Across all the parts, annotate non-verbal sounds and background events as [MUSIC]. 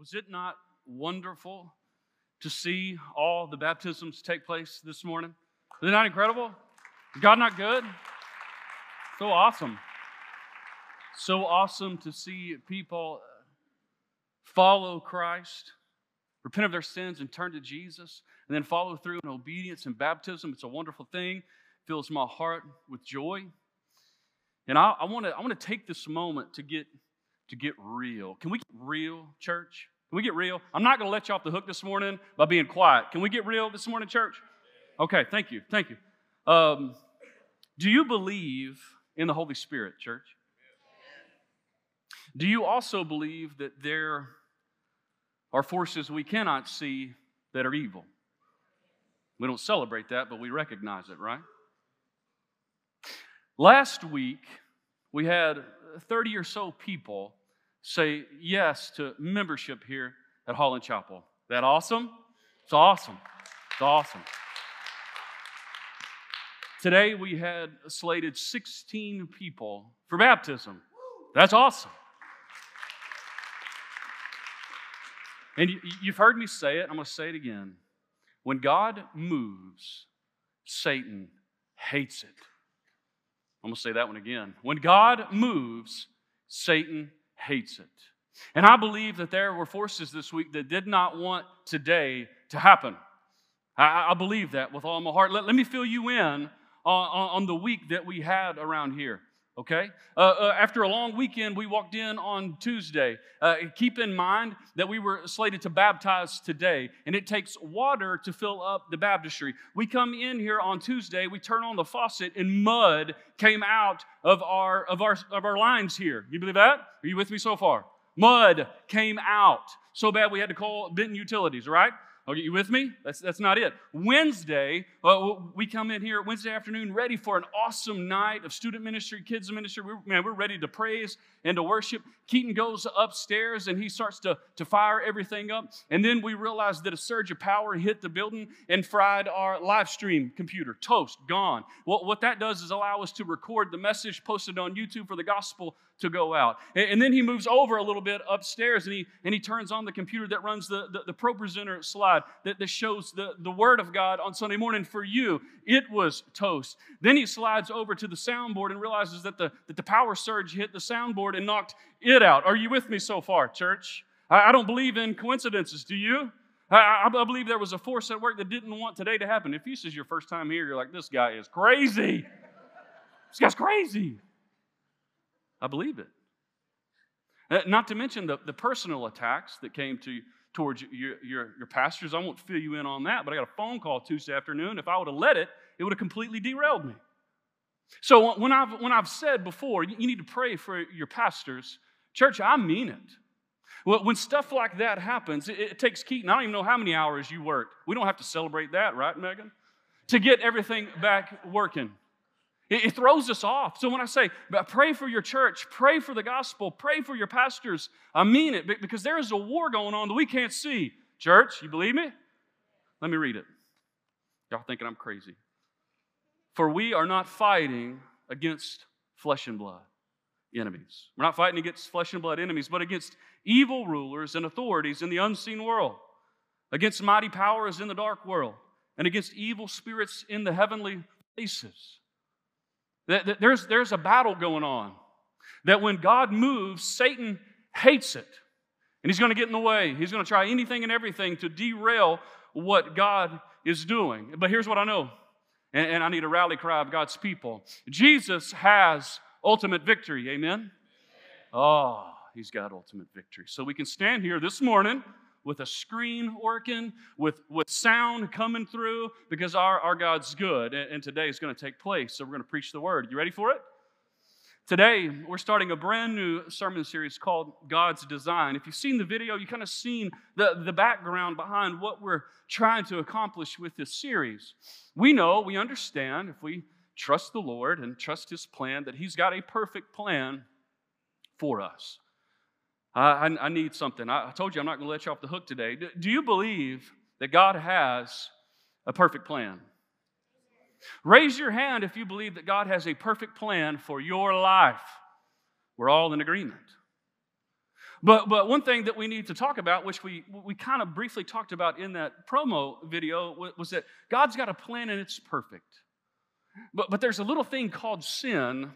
Was it not wonderful to see all the baptisms take place this morning? Is it not incredible? Is God not good? So awesome. So awesome to see people follow Christ, repent of their sins, and turn to Jesus, and then follow through in obedience and baptism. It's a wonderful thing. Fills my heart with joy. And I, I want to I want to take this moment to get to get real. Can we get real, church? Can we get real? I'm not going to let you off the hook this morning by being quiet. Can we get real this morning, church? Okay, thank you. Thank you. Um, do you believe in the Holy Spirit, church? Do you also believe that there are forces we cannot see that are evil? We don't celebrate that, but we recognize it, right? Last week, we had 30 or so people say yes to membership here at Holland Chapel. That awesome? It's awesome. It's awesome. Today we had slated 16 people for baptism. That's awesome. And you've heard me say it, I'm going to say it again. When God moves, Satan hates it. I'm going to say that one again. When God moves, Satan hates it. And I believe that there were forces this week that did not want today to happen. I, I believe that with all my heart. Let, let me fill you in on, on, on the week that we had around here okay? Uh, uh, after a long weekend, we walked in on Tuesday. Uh, keep in mind that we were slated to baptize today, and it takes water to fill up the baptistry. We come in here on Tuesday, we turn on the faucet, and mud came out of our, of our, of our lines here. You believe that? Are you with me so far? Mud came out. So bad we had to call Benton Utilities, right? Okay, you with me? That's, that's not it. Wednesday, uh, we come in here Wednesday afternoon ready for an awesome night of student ministry, kids ministry. We're, man, we're ready to praise and to worship. Keaton goes upstairs and he starts to, to fire everything up. And then we realize that a surge of power hit the building and fried our live stream computer. Toast, gone. Well, what that does is allow us to record the message posted on YouTube for the gospel to go out. And, and then he moves over a little bit upstairs and he, and he turns on the computer that runs the, the, the ProPresenter slide that, that shows the, the Word of God on Sunday morning for you. It was toast. Then he slides over to the soundboard and realizes that the, that the power surge hit the soundboard and knocked it out. Are you with me so far, church? I, I don't believe in coincidences, do you? I, I, believe there was a force at work that didn't want today to happen. If this is your first time here, you're like, this guy is crazy. This guy's crazy. I believe it. Uh, not to mention the, the personal attacks that came to towards your, your, your pastors. I won't fill you in on that, but I got a phone call Tuesday afternoon. If I would have let it, it would have completely derailed me. So when I've, when I've said before, you need to pray for your pastors, church, I mean it. When stuff like that happens, it, it takes Keaton, I don't even know how many hours you worked. We don't have to celebrate that, right, Megan? To get everything back working. It, throws us off. So when I say, pray for your church, pray for the gospel, pray for your pastors, I mean it because there is a war going on that we can't see. Church, you believe me? Let me read it. Y'all thinking I'm crazy. For we are not fighting against flesh and blood enemies. We're not fighting against flesh and blood enemies, but against evil rulers and authorities in the unseen world, against mighty powers in the dark world, and against evil spirits in the heavenly places. There's, there's a battle going on. That when God moves, Satan hates it. And he's going to get in the way. He's going to try anything and everything to derail what God is doing. But here's what I know, and, and I need a rally cry of God's people Jesus has ultimate victory. Amen? Oh, he's got ultimate victory. So we can stand here this morning with a screen working, with, with sound coming through, because our, our God's good. And, and today is going to take place. So we're going to preach the word. You ready for it? Today, we're starting a brand new sermon series called God's Design. If you've seen the video, you kind of seen the, the background behind what we're trying to accomplish with this series. We know, we understand, if we trust the Lord and trust His plan, that He's got a perfect plan for us. I, I, need something. I, I, told you I'm not going to let you off the hook today. Do, do you believe that God has a perfect plan? Raise your hand if you believe that God has a perfect plan for your life. We're all in agreement. But, but one thing that we need to talk about, which we, we kind of briefly talked about in that promo video, was that God's got a plan and it's perfect. But, but there's a little thing called sin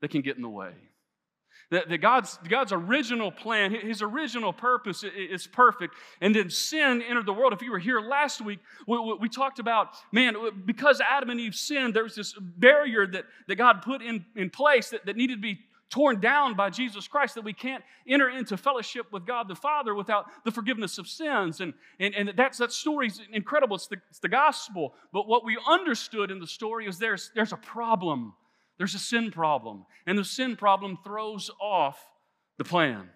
that can get in the way. That, that God's, God's original plan, his original purpose is perfect. And then sin entered the world. If you were here last week, we, we talked about, man, because Adam and Eve sinned, there was this barrier that, that God put in, in place that, that needed to be torn down by Jesus Christ, that we can't enter into fellowship with God the Father without the forgiveness of sins. And, and, and that's, that story's incredible. It's the, it's the gospel. But what we understood in the story is there's, there's a problem. There's a sin problem. And the sin problem throws off the plan.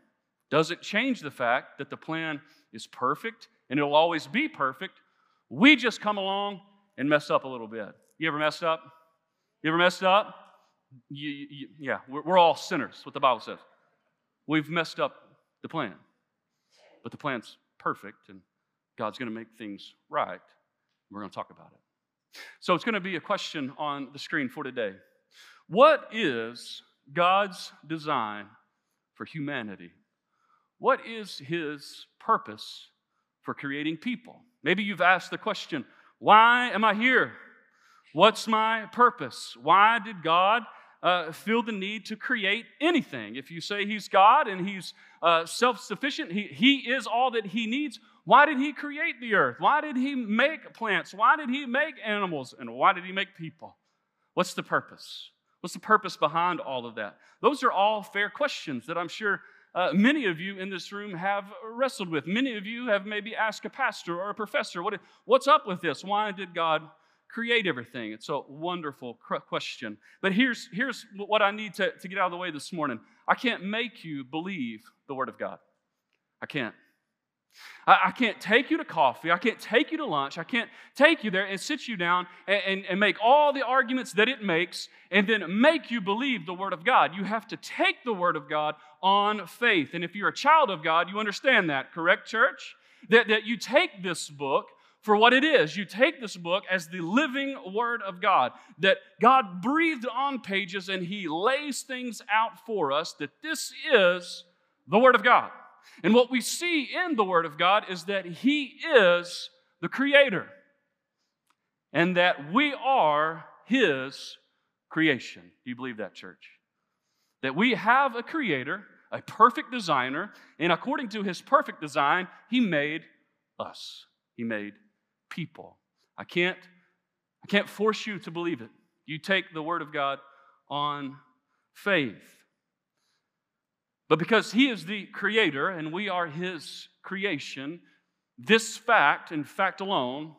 Doesn't change the fact that the plan is perfect and it'll always be perfect. We just come along and mess up a little bit. You ever messed up? You ever messed up? You, you, yeah, we're, we're all sinners, what the Bible says. We've messed up the plan. But the plan's perfect, and God's going to make things right. We're going to talk about it. So it's going to be a question on the screen for today. What is God's design for humanity? What is His purpose for creating people? Maybe you've asked the question, why am I here? What's my purpose? Why did God uh, feel the need to create anything. If you say he's God and he's uh, self sufficient, he, he is all that he needs, why did he create the earth? Why did he make plants? Why did he make animals? And why did he make people? What's the purpose? What's the purpose behind all of that? Those are all fair questions that I'm sure uh, many of you in this room have wrestled with. Many of you have maybe asked a pastor or a professor, what, what's up with this? Why did God create everything? It's a wonderful question. But here's, here's what I need to, to get out of the way this morning I can't make you believe the Word of God. I can't. I, I can't take you to coffee. I can't take you to lunch. I can't take you there and sit you down and, and, and make all the arguments that it makes and then make you believe the Word of God. You have to take the Word of God on faith. And if you're a child of God, you understand that, correct, church? That, that you take this book for what it is. You take this book as the living Word of God, that God breathed on pages and He lays things out for us, that this is the Word of God. And what we see in the Word of God is that He is the Creator and that we are His creation. Do you believe that, church? That we have a Creator, a perfect designer, and according to His perfect design, He made us. He made people. I can't, I can't force you to believe it. You take the Word of God on faith. But because He is the Creator and we are His creation, this fact, and fact alone,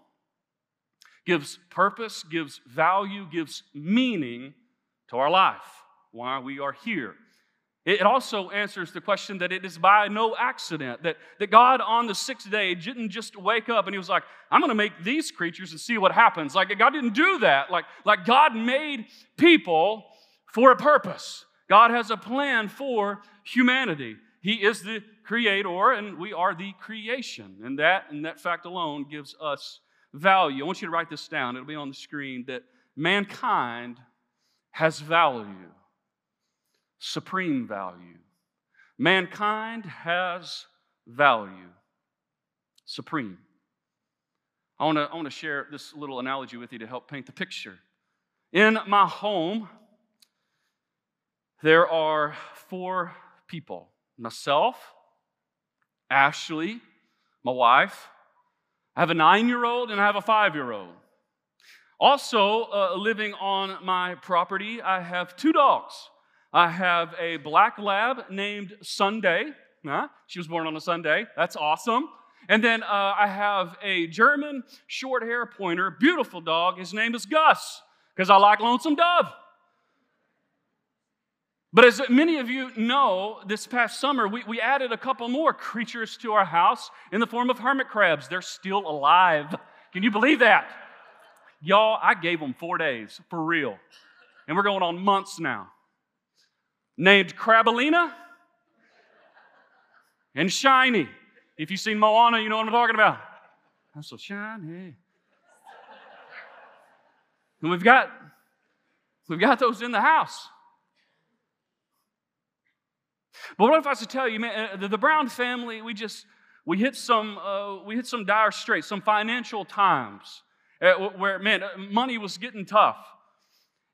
gives purpose, gives value, gives meaning to our life, why we are here. It also answers the question that it is by no accident, that, that God on the sixth day didn't just wake up and he was like, I'm going to make these creatures and see what happens. Like, God didn't do that. Like, like, God made people for a purpose. God has a plan for humanity. He is the creator and we are the creation. And that, and that fact alone gives us value. I want you to write this down, it'll be on the screen that mankind has value supreme value. Mankind has value, supreme. I want to I wanna share this little analogy with you to help paint the picture. In my home, there are four people myself, Ashley, my wife, I have a nine year old, and I have a five year old. Also, uh, living on my property, I have two dogs. I have a black lab named Sunday. Huh? She was born on a Sunday. That's awesome. And then uh, I have a German short hair pointer, beautiful dog. His name is Gus, because I like Lonesome Dove. But as many of you know, this past summer, we, we added a couple more creatures to our house in the form of hermit crabs. They're still alive. Can you believe that? Y'all, I gave them four days, for real. And we're going on months now named Crabalina and Shiny. If you've seen Moana, you know what I'm talking about. I'm so shiny. And we've got we've got those in the house. But what if I was to tell you, man, uh, the, Brown family, we just, we hit some, uh, we hit some dire straits, some financial times uh, where, man, uh, money was getting tough.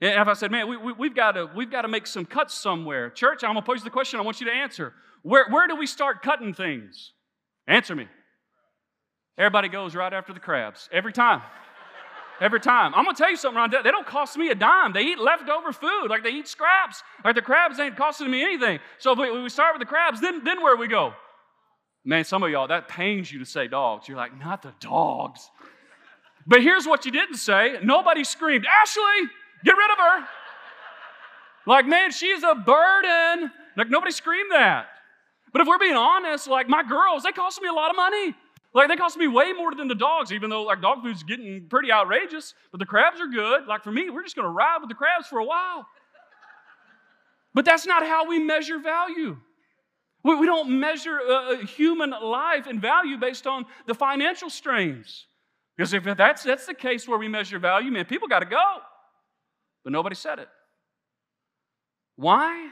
And if I said, man, we, we, we've, got to, we've got to make some cuts somewhere. Church, I'm going to pose the question I want you to answer. Where, where do we start cutting things? Answer me. Everybody goes right after the crabs, every time. Every time. I'm gonna tell you something, Ron. They don't cost me a dime. They eat leftover food, like they eat scraps. Like the crabs ain't costing me anything. So if we, we start with the crabs, then, then where we go? Man, some of y'all, that pains you to say dogs. You're like, not the dogs. But here's what you didn't say. Nobody screamed, Ashley, get rid of her. Like, man, she's a burden. Like, nobody screamed that. But if we're being honest, like my girls, they cost me a lot of money. Like they cost me way more than the dogs, even though like dog food's getting pretty outrageous. But the crabs are good. Like for me, we're just to ride with the crabs for a while. But that's not how we measure value. We, we don't measure uh, human life and value based on the financial strains. Because if that's, that's the case where we measure value, man, people got to go. But nobody said it. Why?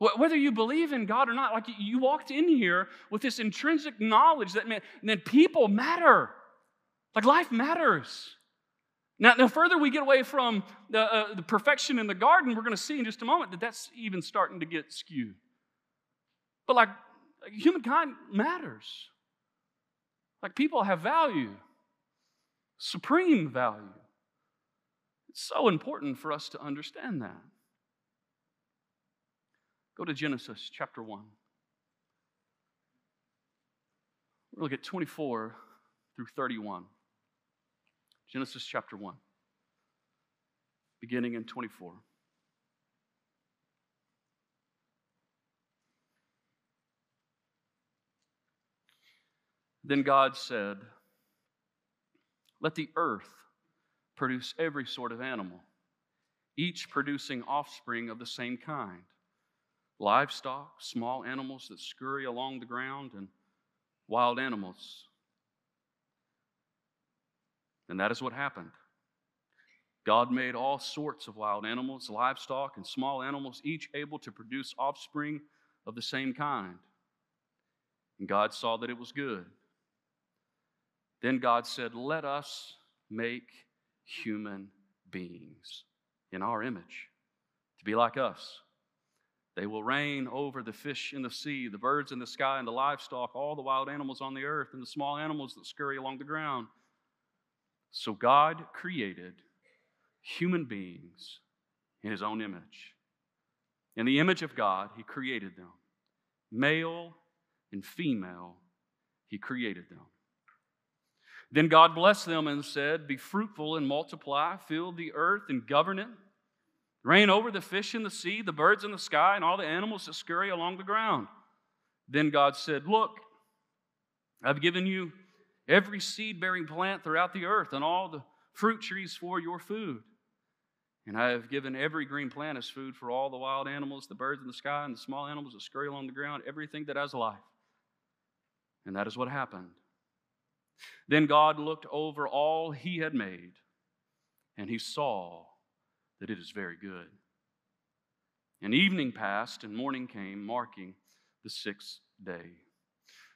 Whether you believe in God or not, like you walked in here with this intrinsic knowledge that, man, that people matter. Like life matters. Now, the further we get away from the, uh, the perfection in the garden, we're going to see in just a moment that that's even starting to get skewed. But like, like humankind matters. Like people have value, supreme value. It's so important for us to understand that. Go to Genesis chapter 1. We'll look at 24 through 31. Genesis chapter 1, beginning in 24. Then God said, Let the earth produce every sort of animal, each producing offspring of the same kind livestock, small animals that scurry along the ground, and wild animals. And that is what happened. God made all sorts of wild animals, livestock, and small animals, each able to produce offspring of the same kind. And God saw that it was good. Then God said, Let us make human beings in our image to be like us they will reign over the fish in the sea, the birds in the sky, and the livestock, all the wild animals on the earth, and the small animals that scurry along the ground. So God created human beings in his own image. In the image of God, he created them. Male and female, he created them. Then God blessed them and said, Be fruitful and multiply, fill the earth and govern it. Reign over the fish in the sea, the birds in the sky, and all the animals that scurry along the ground. Then God said, Look, I've given you every seed bearing plant throughout the earth and all the fruit trees for your food. And I have given every green plant as food for all the wild animals, the birds in the sky, and the small animals that scurry along the ground, everything that has life. And that is what happened. Then God looked over all he had made, and he saw that it is very good. And evening passed, and morning came, marking the sixth day.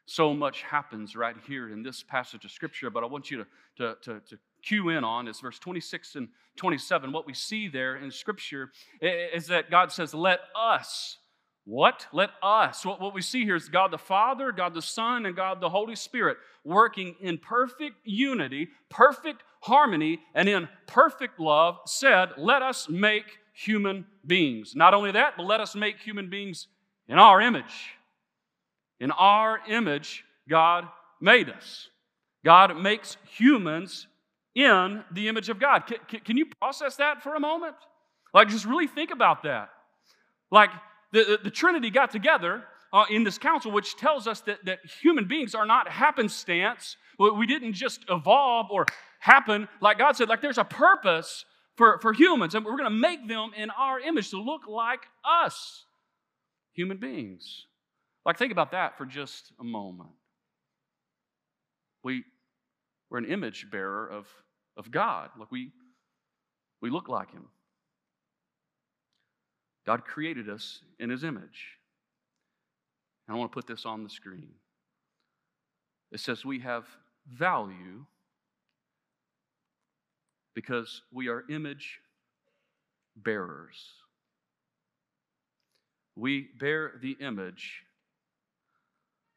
So much happens right here in this passage of Scripture, but I want you to, to, to, to cue in on is verse 26 and 27. What we see there in Scripture is that God says, Let us. What? Let us. What, what we see here is God the Father, God the Son, and God the Holy Spirit working in perfect unity, perfect harmony, and in perfect love said, Let us make human beings. Not only that, but let us make human beings in our image. In our image, God made us. God makes humans in the image of God. Can, can, can, you process that for a moment? Like, just really think about that. Like, the, the, Trinity got together uh, in this council, which tells us that, that human beings are not happenstance. We didn't just evolve or happen. Like God said, like there's a purpose for, for humans, and we're going to make them in our image to look like us, human beings. Like, think about that for just a moment. We, we're an image bearer of, of God. Like, we, we look like Him. God created us in His image. And I want to put this on the screen. It says we have value because we are image bearers. We bear the image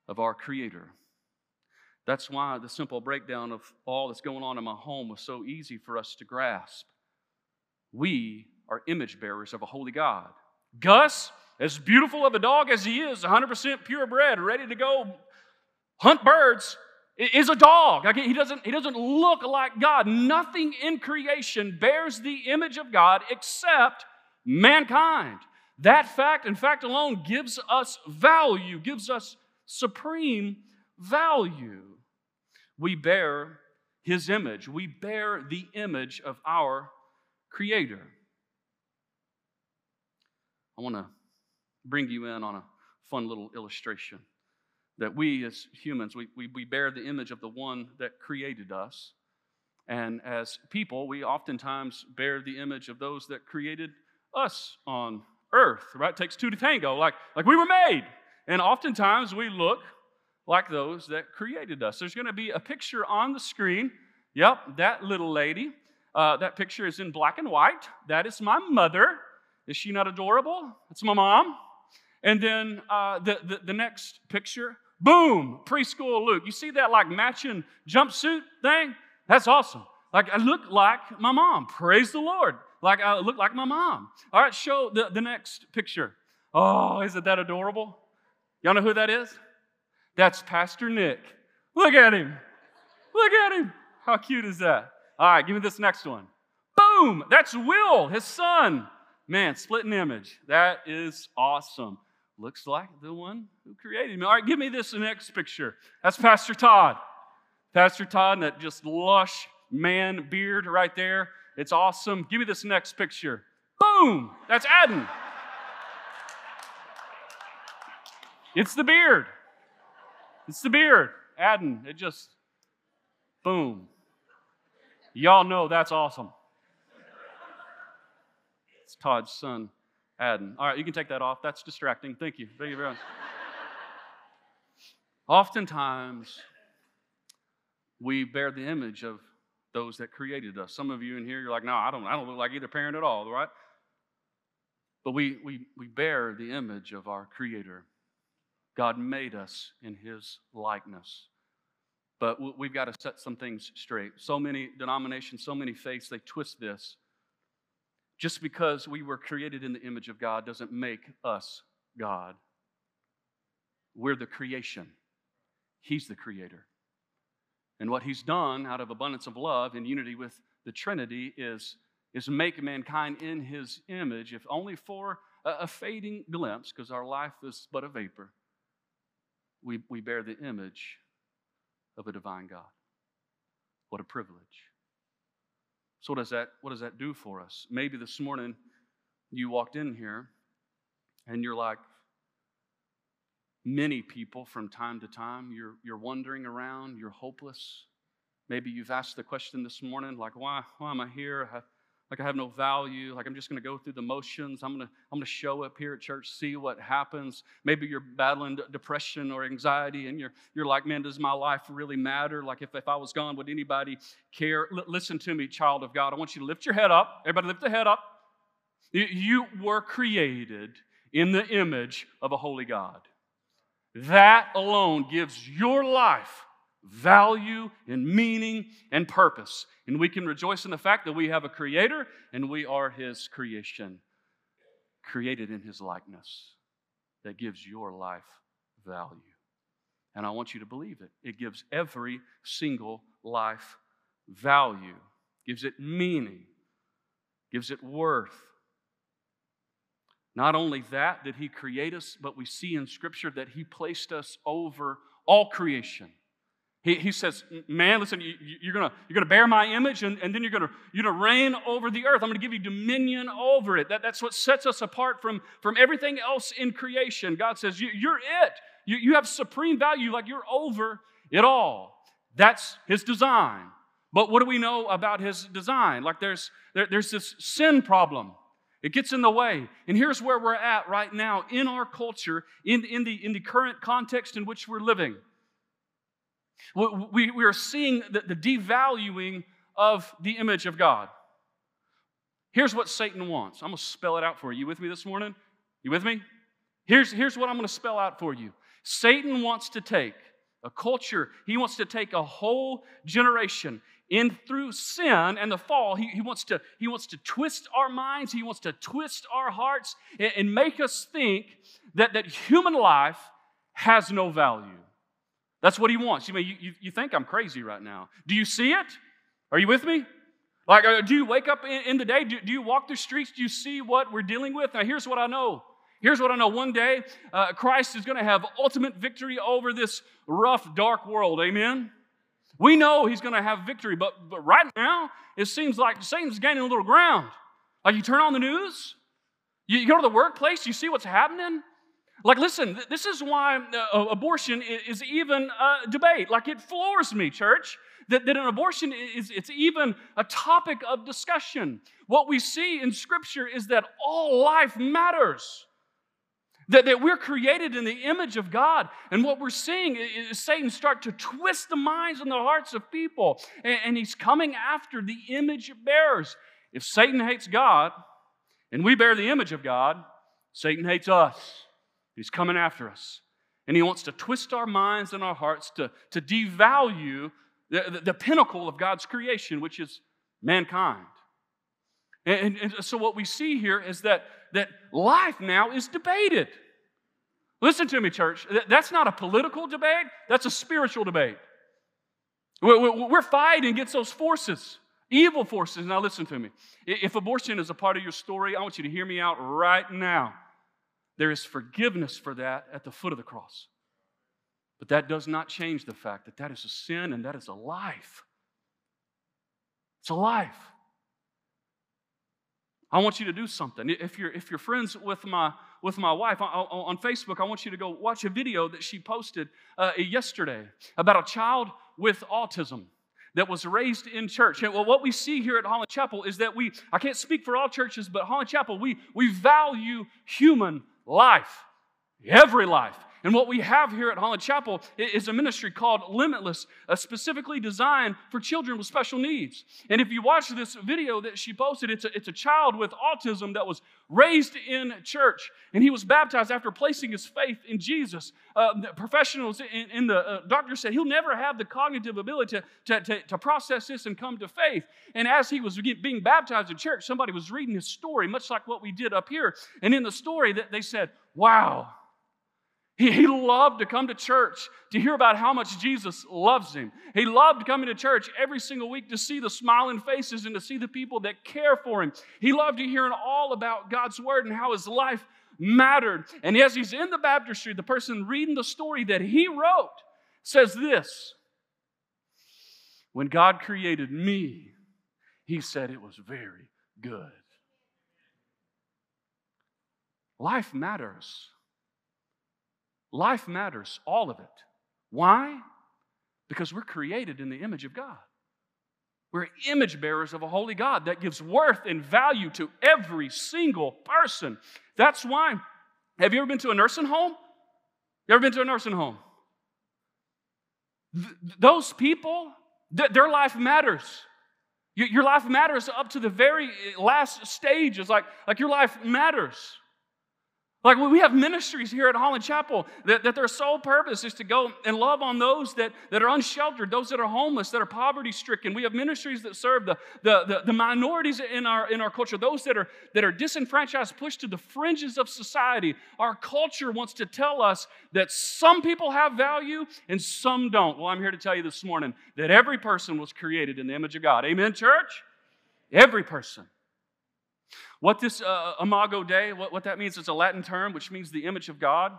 of our Creator. That's why the simple breakdown of all that's going on in my home was so easy for us to grasp. We are image bearers of a holy God. Gus, as beautiful of a dog as he is, 100% purebred, ready to go hunt birds, is a dog. He, doesn't, he doesn't look like God. Nothing in creation bears the image of God except mankind. That fact in fact alone gives us value, gives us supreme value. We bear his image, we bear the image of our Creator. I want to bring you in on a fun little illustration that we as humans, we, we, we bear the image of the one that created us. And as people, we oftentimes bear the image of those that created us on earth, right? It takes two to tango, like, like we were made. And oftentimes we look like those that created us. There's going to be a picture on the screen. Yep, that little lady. Uh, that picture is in black and white. That is my mother. Is she not adorable? It's my mom. And then uh, the, the, the next picture, boom, preschool Luke. You see that like matching jumpsuit thing? That's awesome. Like I look like my mom. Praise the Lord. Like I look like my mom. All right, show the, the next picture. Oh, isn't that adorable? Y'all know who that is? That's Pastor Nick. Look at him. Look at him. How cute is that? All right, give me this next one. Boom! That's Will, his son. Man, splitting image. That is awesome. Looks like the one who created me. All right, give me this next picture. That's Pastor Todd. Pastor Todd and that just lush man beard right there. It's awesome. Give me this next picture. Boom! That's Adden. It's the beard. It's the beard. Adden, it just, boom. Y'all know that's awesome. Todd's son, Adden. All right, you can take that off. That's distracting. Thank you. Thank you very much. [LAUGHS] Oftentimes, we bear the image of those that created us. Some of you in here, you're like, no, I don't, I don't look like either parent at all, right? But we, we, we bear the image of our Creator. God made us in His likeness. But we've got to set some things straight. So many denominations, so many faiths, they twist this. Just because we were created in the image of God doesn't make us God. We're the creation, He's the creator. And what He's done out of abundance of love in unity with the Trinity is, is make mankind in His image, if only for a, a fading glimpse, because our life is but a vapor we, we bear the image of a divine God. What a privilege. So, what does, that, what does that do for us? Maybe this morning you walked in here and you're like many people from time to time. You're, you're wandering around, you're hopeless. Maybe you've asked the question this morning, like, why, why am I here? Like I have no value, like I'm just going to go through the motions. I'm going to I'm going to show up here at church, see what happens. Maybe you're battling depression or anxiety and you're you're like, "Man, does my life really matter? Like if, if I was gone, would anybody care?" L- listen to me, child of God. I want you to lift your head up. Everybody lift the head up. You, you were created in the image of a holy God. That alone gives your life value and meaning and purpose. And we can rejoice in the fact that we have a creator and we are his creation, created in his likeness, that gives your life value. And I want you to believe it. It gives every single life value, gives it meaning, gives it worth. Not only that, did he create us, but we see in Scripture that he placed us over all creation. He, he says, Man, listen, you, are going you're gonna bear my image, and, and then you're going you're gonna reign over the earth. I'm going to give you dominion over it. That, that's what sets us apart from, from everything else in creation. God says, you, You're it. You, you have supreme value, like you're over it all. That's His design. But what do we know about His design? Like there's, there, there's this sin problem. It gets in the way. And here's where we're at right now in our culture, in, in, the, in the current context in which we're living. We, we are seeing the, the devaluing of the image of God. Here's what Satan wants. I'm going to spell it out for you. You with me this morning? You with me? Here's, here's what I'm going to spell out for you. Satan wants to take a culture, he wants to take a whole generation in through sin and the fall. He, he, wants, to, he wants to twist our minds, he wants to twist our hearts and, and make us think that, that human life has no value. That's what he wants. You mean you, you, you think I'm crazy right now? Do you see it? Are you with me? Like, uh, do you wake up in, in the day? Do, do, you walk the streets? Do you see what we're dealing with? Now, here's what I know. Here's what I know. One day, uh, Christ is going to have ultimate victory over this rough, dark world. Amen? We know he's going to have victory, but, but right now, it seems like Satan's gaining a little ground. Like, you turn on the news, you, you go to the workplace, you see what's happening. Like, listen, this is why uh, abortion is even a debate. Like, it floors me, church that, that an abortion is it's even a topic of discussion. What we see in Scripture is that all life matters. That, that we're created in the image of God. And what we're seeing is Satan start to twist the minds and the hearts of people. And, and he's coming after the image bearers. If Satan hates God and we bear the image of God, Satan hates us. He's coming after us. And he wants to twist our minds and our hearts to, to devalue the, the, the pinnacle of God's creation, which is mankind. And, and, so what we see here is that, that life now is debated. Listen to me, church. That's not a political debate, that's a spiritual debate. We're fighting against those forces, evil forces. Now, listen to me. If abortion is a part of your story, I want you to hear me out right now. There is forgiveness for that at the foot of the cross. But that does not change the fact that that is a sin and that is a life. It's a life. I want you to do something. If you're, if you're friends with my, with my wife on, Facebook, I want you to go watch a video that she posted uh, yesterday about a child with autism that was raised in church. And well, what we see here at Holland Chapel is that we, I can't speak for all churches, but Holland Chapel, we, we value human life, every life. And what we have here at Holland Chapel is a ministry called Limitless, uh, specifically designed for children with special needs. And if you watch this video that she posted, it's a, it's a child with autism that was raised in church. And he was baptized after placing his faith in Jesus. Uh, professionals in, in the uh, doctor said he'll never have the cognitive ability to, to, to, process this and come to faith. And as he was being baptized in church, somebody was reading his story, much like what we did up here. And in the story, that they said, Wow, he, he loved to come to church to hear about how much Jesus loves him. He loved coming to church every single week to see the smiling faces and to see the people that care for him. He loved to hear all about God's word and how his life mattered. And as he's in the baptistry, the person reading the story that he wrote says this When God created me, he said it was very good. Life matters. Life matters, all of it. Why? Because we're created in the image of God. We're image bearers of a holy God that gives worth and value to every single person. That's why. Have you ever been to a nursing home? You ever been to a nursing home? Th- those people, th- their life matters. Y- your life matters up to the very eh, last stages. Like, like your life matters. Like we have ministries here at Holland Chapel that, that their sole purpose is to go and love on those that, that are unsheltered, those that are homeless, that are poverty stricken. We have ministries that serve the, the, the, the, minorities in our, in our culture, those that are, that are disenfranchised, pushed to the fringes of society. Our culture wants to tell us that some people have value and some don't. Well, I'm here to tell you this morning that every person was created in the image of God. Amen, church? Every person. What this uh, Imago Dei, what, what that means, is a Latin term which means the image of God.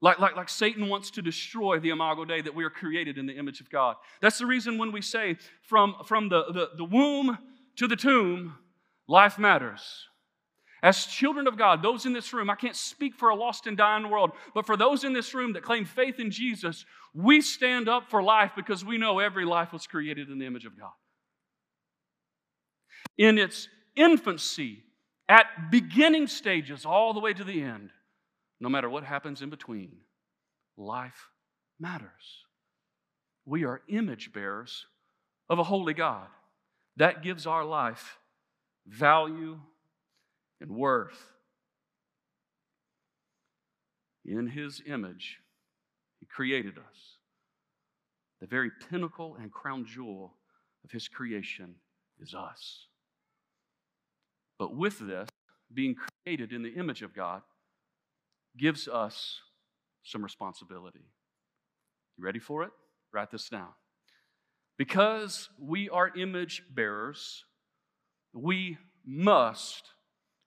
Like, like, like Satan wants to destroy the Imago Dei, that we are created in the image of God. That's the reason when we say from, from the, the, the womb to the tomb, life matters. As children of God, those in this room, I can't speak for a lost and dying world, but for those in this room that claim faith in Jesus, we stand up for life because we know every life was created in the image of God. In its infancy, at beginning stages all the way to the end, no matter what happens in between, life matters. We are image bearers of a holy God. That gives our life value and worth. In His image, He created us. The very pinnacle and crown jewel of His creation is us. But with this, being created in the image of God gives us some responsibility. You ready for it? Write this down. Because we are image bearers, we must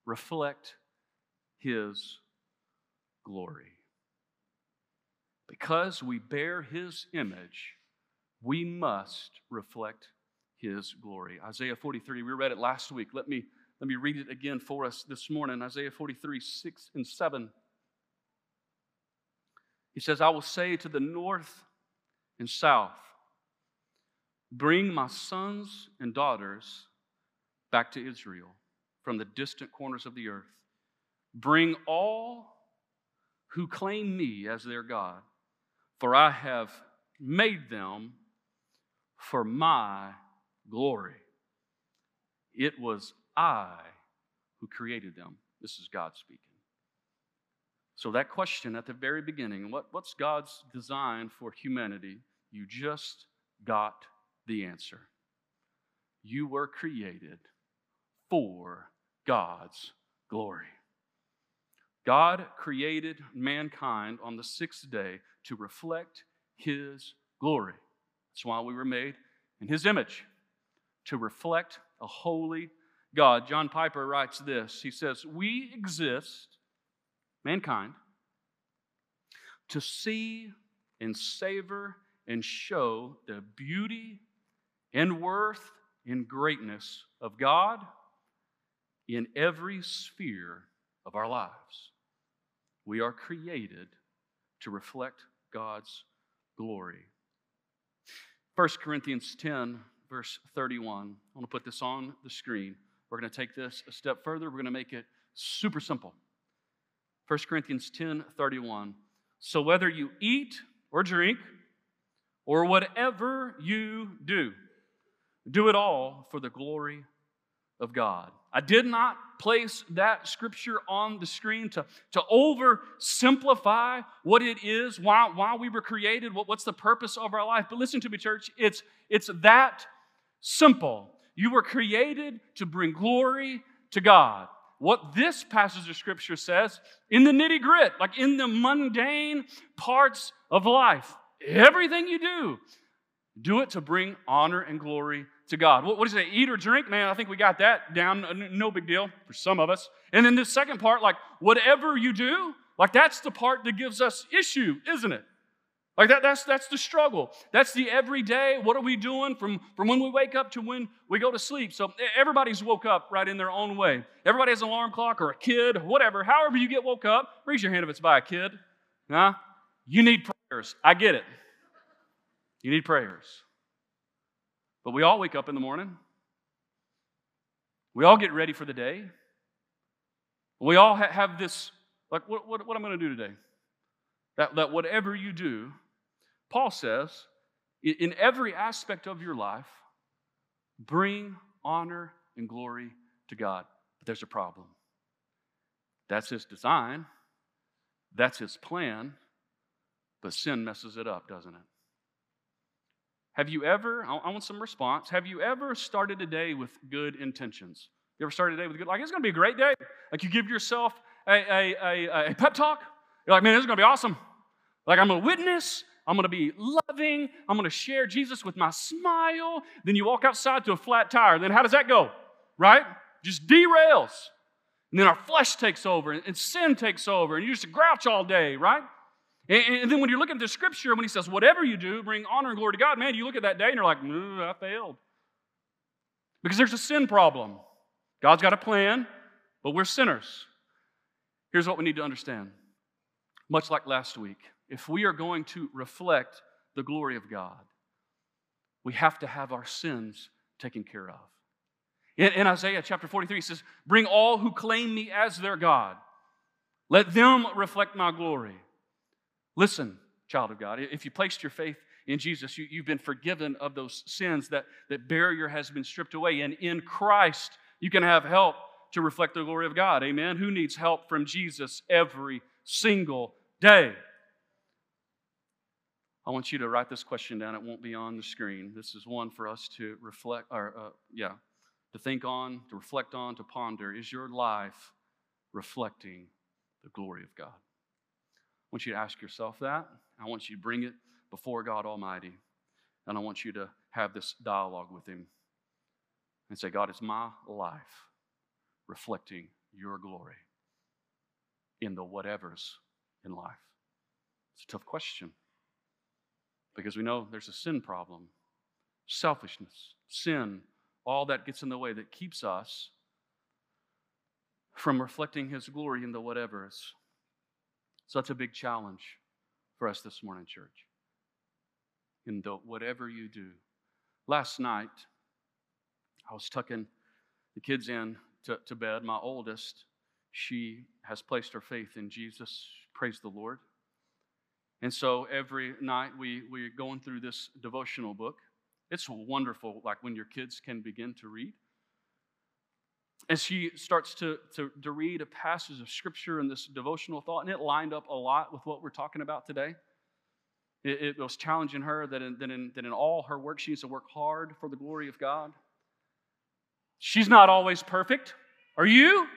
reflect His glory. Because we bear His image, we must reflect His glory. Isaiah 43, we read it last week. Let me, let me read it again for us this morning. Isaiah 43, 6 and 7. He says, I will say to the north and south, Bring my sons and daughters back to Israel from the distant corners of the earth. Bring all who claim me as their God, for I have made them for my glory. It was I who created them. This is God speaking. So, that question at the very beginning what, what's God's design for humanity? You just got the answer. You were created for God's glory. God created mankind on the sixth day to reflect His glory. That's why we were made in His image, to reflect a holy God. John Piper writes this He says, We exist, mankind, to see and savor and show the beauty and worth and greatness of God in every sphere of our lives. We are created to reflect God's glory. 1 Corinthians 10, verse 31. I want to put this on the screen. We're going to take this a step further. We're going to make it super simple. 1 Corinthians 10, 31. So whether you eat or drink, or whatever you do, do it all for the glory of God. I did not place that scripture on the screen to, to oversimplify what it is, why, why we were created, what, what's the purpose of our life. But listen to me, church, it's, it's that simple. You were created to bring glory to God. What this passage of scripture says in the nitty grit, like in the mundane parts of life, everything you do, do it to bring honor and glory to God. What, what does it say? Eat or drink? Man, I think we got that down. No big deal for some of us. And then the second part, like whatever you do, like that's the part that gives us issue, isn't it? Like that, that's, that's the struggle. That's the everyday. What are we doing from, from when we wake up to when we go to sleep? So everybody's woke up right in their own way. Everybody has an alarm clock or a kid, whatever. However you get woke up, raise your hand if it's by a kid. Huh? You need prayers. I get it. You need prayers. But we all wake up in the morning. We all get ready for the day. We all ha- have this, like, what, what, what I'm going to do today? That, that whatever you do, Paul says, in every aspect of your life, bring honor and glory to God. But there's a problem. That's his design, that's his plan, but sin messes it up, doesn't it? Have you ever, I want some response, have you ever started a day with good intentions? You ever started a day with good, like it's gonna be a great day? Like you give yourself a, a, a, a pep talk? You're like, man, this is gonna be awesome. Like I'm gonna witness, I'm gonna be loving, I'm gonna share Jesus with my smile. Then you walk outside to a flat tire. Then how does that go? Right? Just derails. And then our flesh takes over and sin takes over, and you just grouch all day, right? And, then when you look at the scripture, when he says, whatever you do, bring honor and glory to God, man, you look at that day and you're like, mm, I failed. Because there's a sin problem. God's got a plan, but we're sinners. Here's what we need to understand. Much like last week, if we are going to reflect the glory of God, we have to have our sins taken care of. In, in Isaiah chapter 43, he says, Bring all who claim me as their God. Let them reflect my glory. Listen, child of God, if you placed your faith in Jesus, you, have been forgiven of those sins. That, that barrier has been stripped away. And in Christ, you can have help to reflect the glory of God. Amen. Who needs help from Jesus every single day? I want you to write this question down. It won't be on the screen. This is one for us to reflect, or uh, yeah, to think on, to reflect on, to ponder. Is your life reflecting the glory of God? I want you to ask yourself that. I want you to bring it before God Almighty. And I want you to have this dialogue with Him and say, God, is my life reflecting your glory in the whatevers in life? It's a tough question because we know there's a sin problem, selfishness, sin, all that gets in the way that keeps us from reflecting His glory in the whatevers. So that's a big challenge for us this morning, church. In the whatever you do. Last night, I was tucking the kids in to, to bed. My oldest, she has placed her faith in Jesus. Praise the Lord. And so every night we, we're going through this devotional book. It's wonderful, like when your kids can begin to read. And she starts to, to, to read a passage of scripture in this devotional thought, and it lined up a lot with what we're talking about today. It, it was challenging her that in, that, in, that in all her work, she needs to work hard for the glory of God. She's not always perfect. Are you?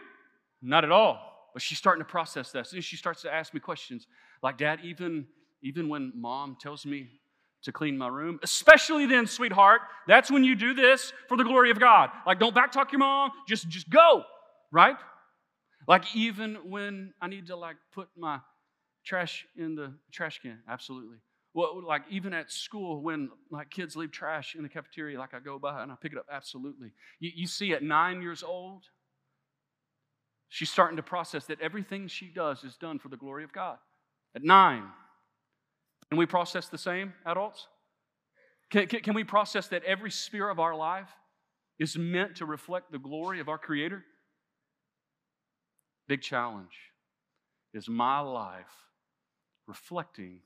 Not at all. But she's starting to process this. And she starts to ask me questions like, Dad, even, even when mom tells me to clean my room, especially then, sweetheart, that's when you do this for the glory of God. Like, don't backtalk your mom, just, just go, right? Like, even when I need to, like, put my trash in the trash can, absolutely. Well, like even at school, when like kids leave trash in the cafeteria, like I go by and I pick it up, absolutely. You, you see, at nine years old, She's starting to process that everything she does is done for the glory of God. At nine, can we process the same, adults? Can, can, can we process that every sphere of our life is meant to reflect the glory of our Creator? Big challenge. Is my life reflecting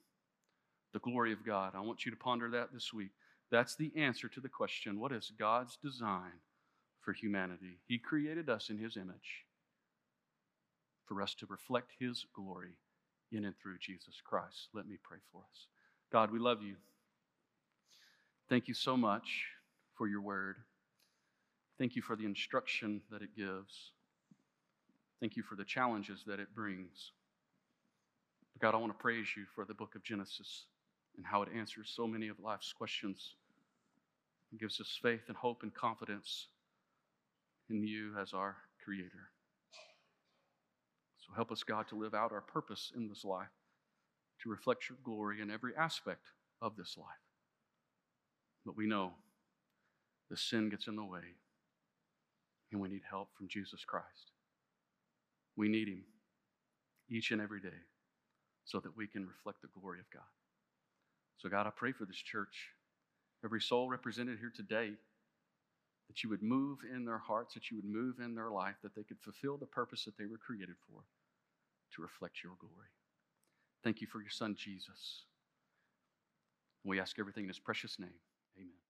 the glory of God? I want you to ponder that this week. That's the answer to the question what is God's design for humanity? He created us in His image for us to reflect His glory in and through Jesus Christ. Let me pray for us. God, we love you. Thank you so much for your word. Thank you for the instruction that it gives. Thank you for the challenges that it brings. God, I want to praise you for the book of Genesis and how it answers so many of life's questions. It gives us faith and hope and confidence in you as our Creator. So help us, God, to live out our purpose in this life, to reflect your glory in every aspect of this life. But we know the sin gets in the way, and we need help from Jesus Christ. We need Him each and every day so that we can reflect the glory of God. So, God, I pray for this church, every soul represented here today, that you would move in their hearts, that you would move in their life, that they could fulfill the purpose that they were created for to reflect your glory. Thank you for your son, Jesus. We ask everything in his precious name. Amen.